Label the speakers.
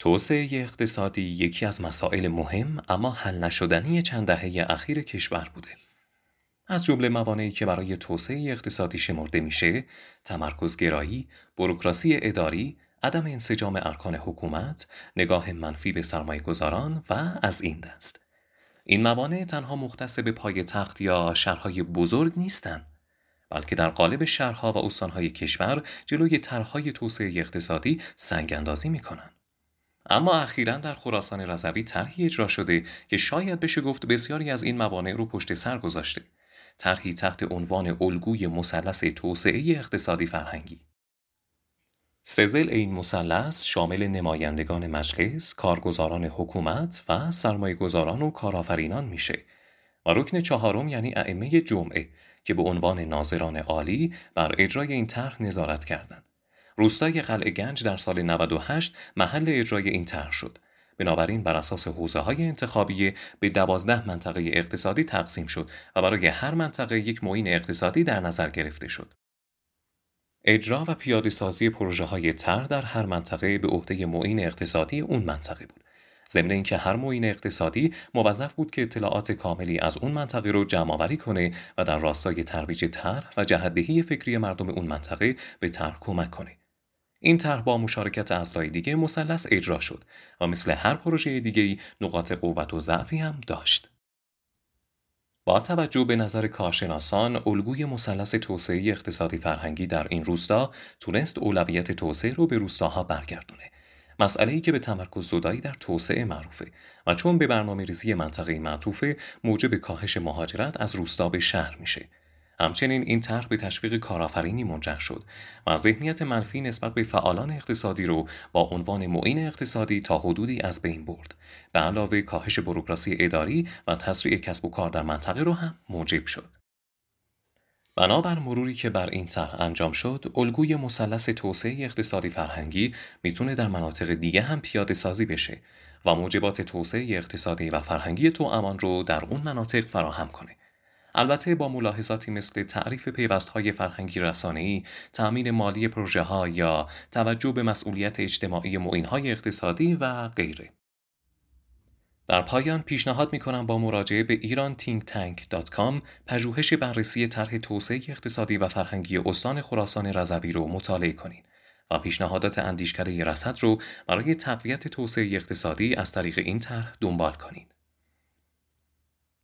Speaker 1: توسعه اقتصادی یکی از مسائل مهم اما حل نشدنی چند دهه اخیر کشور بوده. از جمله موانعی که برای توسعه اقتصادی شمرده میشه، تمرکز گرایی، بروکراسی اداری، عدم انسجام ارکان حکومت، نگاه منفی به سرمایه گذاران و از این دست. این موانع تنها مختص به پای تخت یا شهرهای بزرگ نیستند. بلکه در قالب شهرها و استانهای کشور جلوی طرحهای توسعه اقتصادی سنگ اندازی می اما اخیرا در خراسان رضوی طرحی اجرا شده که شاید بشه گفت بسیاری از این موانع رو پشت سر گذاشته. طرحی تحت عنوان الگوی مثلث توسعه اقتصادی فرهنگی. سزل این مثلث شامل نمایندگان مجلس، کارگزاران حکومت و سرمایه‌گذاران و کارآفرینان میشه و رکن چهارم یعنی ائمه جمعه که به عنوان ناظران عالی بر اجرای این طرح نظارت کردند. روستای قلعه گنج در سال 98 محل اجرای این طرح شد. بنابراین بر اساس حوزه های انتخابی به دوازده منطقه اقتصادی تقسیم شد و برای هر منطقه یک معین اقتصادی در نظر گرفته شد. اجرا و پیاده سازی پروژه های تر در هر منطقه به عهده معین اقتصادی اون منطقه بود. ضمن اینکه هر معین اقتصادی موظف بود که اطلاعات کاملی از اون منطقه رو جمع آوری کنه و در راستای ترویج طرح و جهتدهی فکری مردم اون منطقه به طرح کمک کنه. این طرح با مشارکت اعضای دیگه مثلث اجرا شد و مثل هر پروژه دیگه نقاط قوت و ضعفی هم داشت. با توجه به نظر کارشناسان الگوی مثلث توسعه اقتصادی فرهنگی در این روستا تونست اولویت توسعه رو به روستاها برگردونه مسئله ای که به تمرکز زدایی در توسعه معروفه و چون به برنامه ریزی منطقه معطوفه موجب کاهش مهاجرت از روستا به شهر میشه همچنین این طرح به تشویق کارآفرینی منجر شد و ذهنیت منفی نسبت به فعالان اقتصادی رو با عنوان معین اقتصادی تا حدودی از بین برد. به علاوه کاهش بروکراسی اداری و تسریع کسب و کار در منطقه رو هم موجب شد. بنابر مروری که بر این طرح انجام شد الگوی مثلث توسعه اقتصادی فرهنگی می‌تونه در مناطق دیگه هم پیاده سازی بشه و موجبات توسعه اقتصادی و فرهنگی تو امان رو در اون مناطق فراهم کنه. البته با ملاحظاتی مثل تعریف پیوستهای فرهنگی رسانه‌ای، تأمین مالی پروژه ها یا توجه به مسئولیت اجتماعی معینهای اقتصادی و غیره. در پایان پیشنهاد می کنم با مراجعه به iranThinkTank.com پژوهش بررسی طرح توسعه اقتصادی و فرهنگی استان خراسان رضوی رو مطالعه کنید و پیشنهادات اندیشکده رصد رو برای تقویت توسعه اقتصادی از طریق این طرح دنبال کنید.